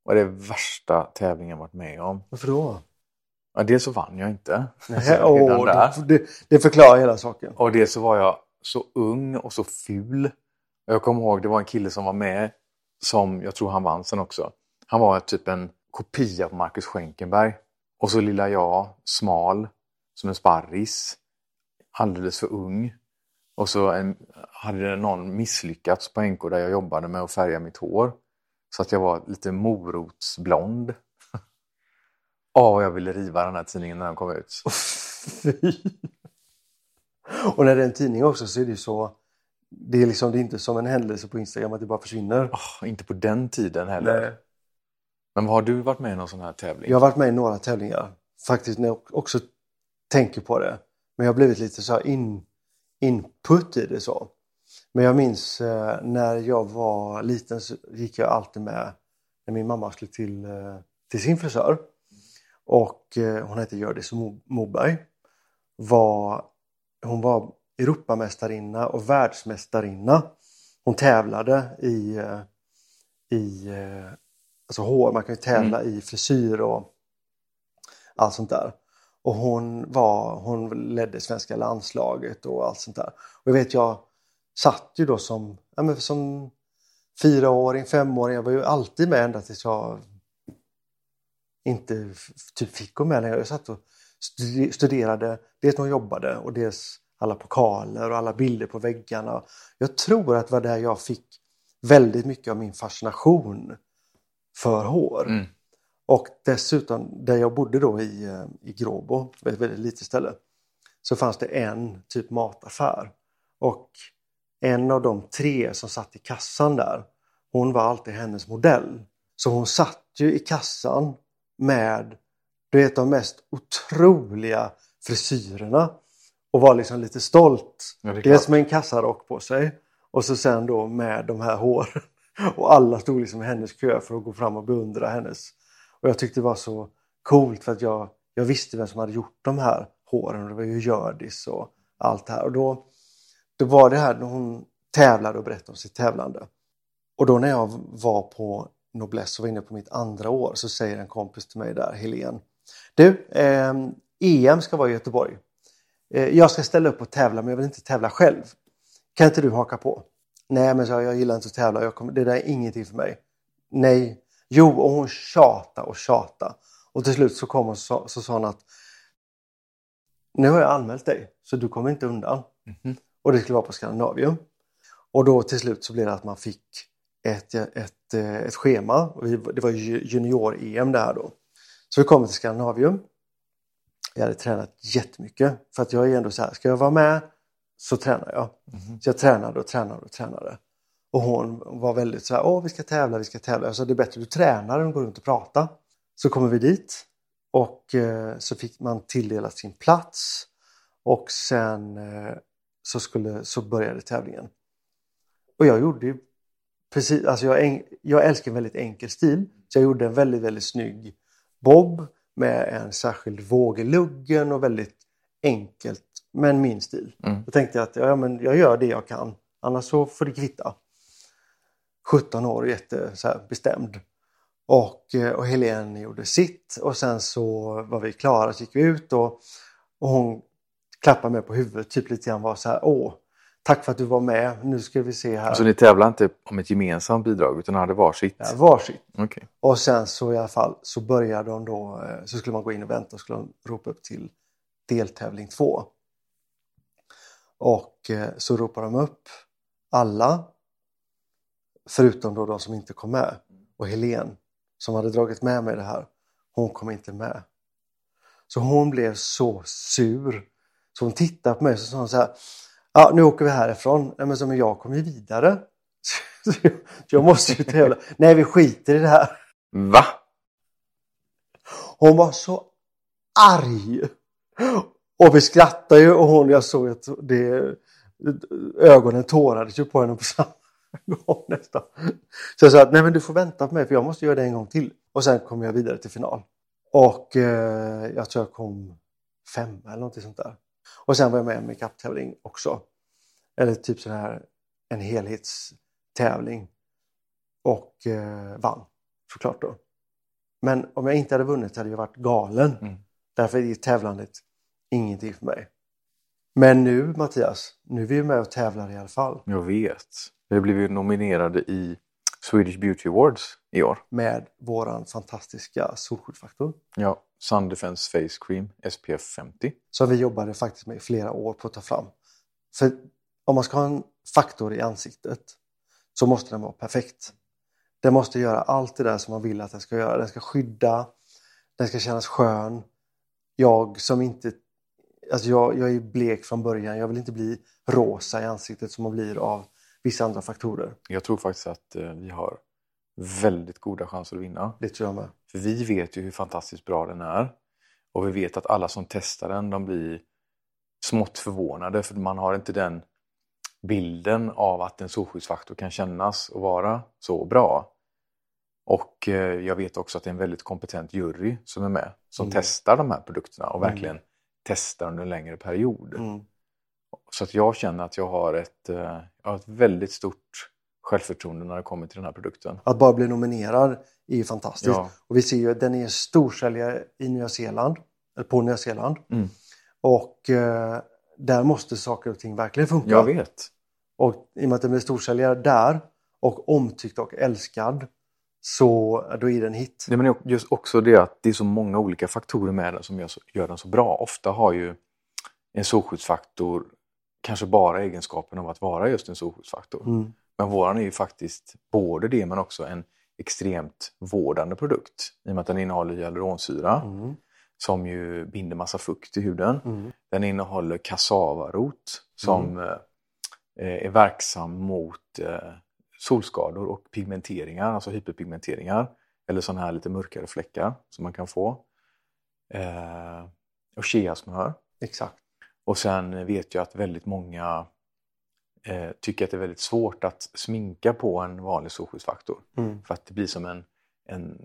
Och det är värsta tävlingen jag varit med om. Varför då? Ja, dels så vann jag inte. Nej, Så redan åh, det, det, förklarar hela saken. Och dels så var jag så ung och så ful. Jag kommer ihåg, det var en kille som var med som, jag tror han vann sen också. Han var typ en kopia på Marcus Schenkenberg. Och så lilla jag, smal, som en sparris. Alldeles för ung. Och så en, hade någon misslyckats på NK där jag jobbade med att färga mitt hår. Så att jag var lite morotsblond. Åh, vad jag ville riva den här tidningen när den kom ut. Och när det är en tidning också så är det ju så. Det är liksom det är inte som en händelse på Instagram att det bara försvinner. Åh, inte på den tiden heller. Nej. Men har du varit med i någon sån här tävling? Jag har varit med i några tävlingar. Faktiskt när jag också tänker på det. Men jag har blivit lite så här in, input i det så. Men jag minns eh, när jag var liten så gick jag alltid med när min mamma skulle till, eh, till sin frisör. Och eh, hon hette Hjördis Mo- Moberg. Var, hon var Europamästarinna och världsmästarinna. Hon tävlade i, i alltså hår, man kan ju tävla i frisyr och allt sånt där. Och hon, var, hon ledde svenska landslaget och allt sånt där. Och jag vet jag satt ju då som, ja, men som fyraåring, femåring, jag var ju alltid med ända tills jag inte typ fick gå med längre. Jag satt och studerade dels när hon jobbade och dels alla pokaler och alla bilder på väggarna. Jag tror att det var där jag fick väldigt mycket av min fascination för hår. Mm. Och dessutom, där jag bodde då i, i Gråbo, ett väldigt litet ställe, så fanns det en typ mataffär. Och en av de tre som satt i kassan där, hon var alltid hennes modell. Så hon satt ju i kassan med du vet, de mest otroliga frisyrerna och var liksom lite stolt. Ja, det är Dels med en kassarock på sig och så sen då med de här håren. Och alla stod liksom i hennes kö för att gå fram och beundra hennes. Och jag tyckte det var så coolt för att jag, jag visste vem som hade gjort de här håren. Det var ju Hjördis och allt det här. Och då, då var det här när hon tävlade och berättade om sitt tävlande. Och då när jag var på Noblesse och var inne på mitt andra år så säger en kompis till mig där, Helene. Du, eh, EM ska vara i Göteborg. Eh, jag ska ställa upp och tävla men jag vill inte tävla själv. Kan inte du haka på? Nej, men så jag, jag gillar inte att tävla. Jag kommer, det där är ingenting för mig. Nej. Jo, och hon tjata och tjata. Och till slut så kom hon så, så sa hon att nu har jag anmält dig så du kommer inte undan. Mhm. Och det skulle vara på Skandinavium. Och då till slut så blev det att man fick ett, ett, eh, ett schema. Det var ju junior-EM det här då. Så vi kommer till Skandinavium. Jag hade tränat jättemycket. För att jag är ändå så här, ska jag vara med så tränar jag. Så jag tränade och tränade och tränade. Och hon var väldigt så här, åh vi ska tävla, vi ska tävla. Jag sa det är bättre du tränar än att gå runt och prata. Så kommer vi dit och eh, så fick man tilldela sin plats. Och sen eh, så, skulle, så började tävlingen. Och jag gjorde ju precis, alltså jag, jag älskar en väldigt enkel stil. Så jag gjorde en väldigt, väldigt snygg bob med en särskild våg i luggen och väldigt enkelt, men min stil. Mm. Då tänkte jag att ja, men jag gör det jag kan, annars så får det kvitta. 17 år och jätte så här, bestämd. Och, och Helene gjorde sitt och sen så var vi klara så gick vi ut och, och hon klappade mig på huvudet typ lite grann var så här åh tack för att du var med nu ska vi se här. Så ni tävlar inte om ett gemensamt bidrag utan hade varsitt? Ja, varsitt. Okej. Och sen så i alla fall så började de då, eh, så skulle man gå in och vänta och skulle de ropa upp till deltävling två. Och eh, så ropar de upp alla förutom då de som inte kom med. Och Helen som hade dragit med mig det här, hon kom inte med. Så hon blev så sur. Så hon tittade på mig och så sa så här, ja nu åker vi härifrån. Nej men så, men jag kommer ju vidare. Så jag, jag måste ju tävla. Nej vi skiter i det här. Va? Hon var så arg. Och vi skrattade ju och hon, jag såg att det, ögonen tårades ju på henne på samma gång nästan. Så jag sa att nej men du får vänta på mig för jag måste göra det en gång till. Och sen kom jag vidare till final. Och eh, jag tror jag kom fem eller någonting sånt där. Och sen var jag med i en makeup-tävling också. Eller typ sån här en helhetstävling. Och eh, vann såklart då. Men om jag inte hade vunnit hade jag varit galen. Mm. Därför är tävlandet ingenting för mig. Men nu Mattias, nu är vi med och tävlar i alla fall. Jag vet. Vi blev ju nominerade i Swedish Beauty Awards i år. Med våran fantastiska solskyddsfaktor. Ja, Sun Defense Face Cream SPF 50. Som vi jobbade faktiskt med i flera år på att ta fram. För om man ska ha en faktor i ansiktet så måste den vara perfekt. Den måste göra allt det där som man vill att den ska göra. Den ska skydda, den ska kännas skön. Jag som inte... Alltså jag, jag är blek från början. Jag vill inte bli rosa i ansiktet som man blir av vissa andra faktorer. Jag tror faktiskt att eh, vi har väldigt goda chanser att vinna. Det tror jag med. För vi vet ju hur fantastiskt bra den är. Och vi vet att alla som testar den, de blir smått förvånade för man har inte den bilden av att en solskyddsfaktor kan kännas och vara så bra. Och eh, jag vet också att det är en väldigt kompetent jury som är med, som Mm. testar de här produkterna och Mm. verkligen testar under en längre period. Mm. Så att jag känner att jag har ett, eh, jag har ett väldigt stort självförtroende när det kommer till den här produkten. Att bara bli nominerad är ju fantastiskt. Ja. Och vi ser ju att den är en storsäljare i Nya Zeeland, eller på Nya Zeeland. Mm. Och eh, där måste saker och ting verkligen funka. Jag vet. Och i och med att den blir storsäljare där och omtyckt och älskad så då är det en hit. Nej, men just också det att det är så många olika faktorer med den som gör, gör den så bra. Ofta har ju en solskyddsfaktor kanske bara egenskapen av att vara just en solskyddsfaktor. Mm. Men våran är ju faktiskt både det men också en extremt vårdande produkt. I och med att den innehåller hyaluronsyra Mm. som ju binder massa fukt i huden. Mm. Den innehåller kassavarot som eh, är verksam mot eh, solskador och pigmenteringar, alltså hyperpigmenteringar. Eller sådana här lite mörkare fläckar som man kan få. Eh, och cheasmör. Exakt. Och sen vet jag att väldigt många eh, tycker att det är väldigt svårt att sminka på en vanlig solskyddsfaktor. Mm. För att det blir som en, en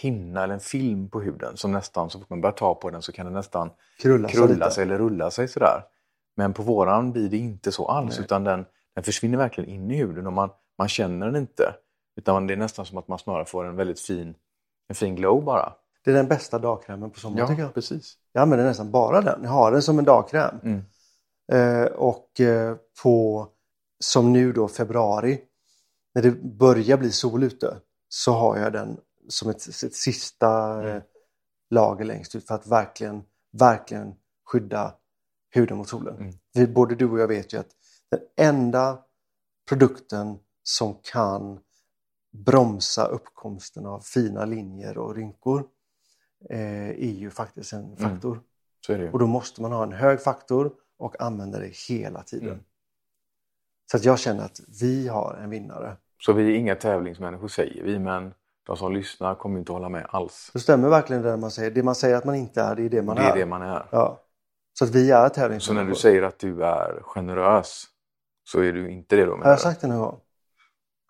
hinna eller en film på huden som nästan, så fort man börjar ta på den så kan den nästan Krulla, sig krulla sig eller rulla sig sådär. Men på våran blir det inte så alls Nej. utan den, den försvinner verkligen in i huden och man, man känner den inte. Utan det är nästan som att man snarare får en väldigt fin, en fin glow bara. Det är den bästa dagkrämen på sommaren tycker jag. precis. Jag använder nästan bara den. Jag har den som en dagkräm. Mm. Eh, och eh, på, som nu då februari, när det börjar bli sol ute, så har jag den som ett, ett sista eh, lager längst ut för att verkligen, verkligen skydda huden mot solen. Mm. Vi, både du och jag vet ju att den enda produkten som kan bromsa uppkomsten av fina linjer och rynkor eh, är ju faktiskt en faktor. Ju. Och då måste man ha en hög faktor och använda det hela tiden. Mm. Så att jag känner att vi har en vinnare. Så vi är inga tävlingsmänniskor säger vi, men de som lyssnar kommer inte hålla med alls. Det stämmer verkligen det man säger. Det man säger att man inte är, det är det man det är. är det man är. Ja. Så att vi är Så när tävlingsmänniskor. du säger att du är generös så är du inte det då Har jag sagt det någon gång?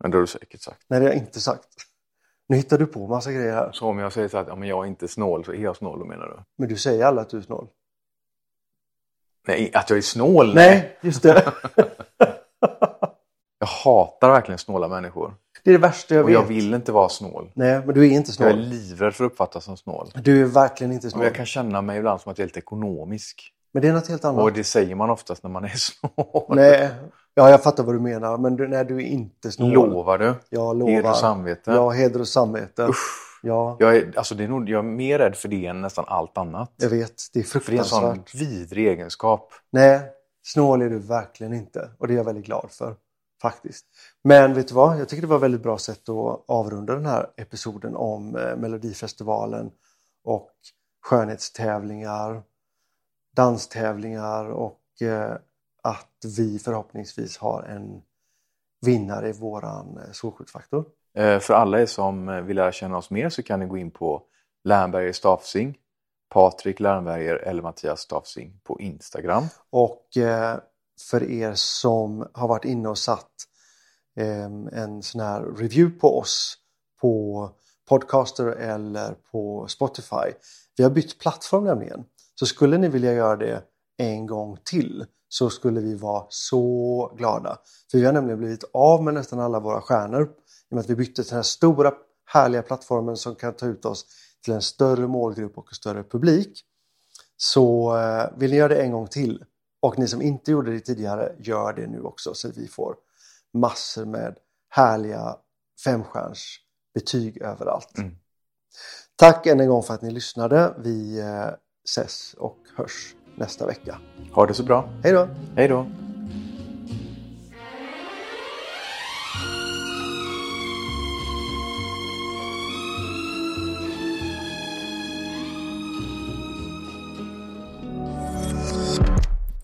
Men det har du säkert sagt. Nej, det har jag inte sagt. Nu hittar du på massa grejer här. Så om jag säger så att ja, men jag är inte snål så är jag snål då menar du? Men du säger alla att du är snål. Nej, att jag är snål? Nej, just det. Jag hatar verkligen snåla människor. Det är det värsta jag Och vet. jag vill inte vara snål. Nej, men du är inte Jag är snål. livrädd för att uppfattas som snål. Du är verkligen inte Och snål. jag kan känna mig ibland som att jag är lite ekonomisk. Men det är något helt annat. Och det säger man oftast när man är snål. Nej, ja, jag fattar vad du menar. Men du, nej, du är inte snål. Lovar du? Jag lovar. Heder och samvete? Ja, heder och samvete. Usch. Ja, Jag är, alltså det är nog, jag är mer rädd för det än nästan allt annat. jag vet. Det är För det är en sån fruktansvärt. vidrig egenskap. Nej, snål är du verkligen inte. Och det är jag väldigt glad för. Faktiskt. Men vet du vad? Jag tycker det var ett väldigt bra sätt att avrunda den här episoden om eh, Melodifestivalen och skönhetstävlingar, danstävlingar och eh, att vi förhoppningsvis har en vinnare i våran eh, solskyddsfaktor. För alla er som vill lära känna oss mer så kan ni gå in på Lernberger Stafsing, Patrik Lernberger eller Mattias Stafsing på Instagram. Och eh, för er som har varit inne och satt eh, en sån här review på oss på Podcaster eller på Spotify. Vi har bytt plattform nämligen. Så skulle ni vilja göra det en gång till så skulle vi vara så glada. För vi har nämligen blivit av med nästan alla våra stjärnor i och med att vi bytte till den här stora härliga plattformen som kan ta ut oss till en större målgrupp och en större publik. Så eh, vill ni göra det en gång till och ni som inte gjorde det tidigare, gör det nu också så att vi får massor med härliga femstjärns betyg överallt. Mm. Tack än en gång för att ni lyssnade. Vi eh, ses och hörs nästa vecka. Ha det så bra. Hej då! Hej då!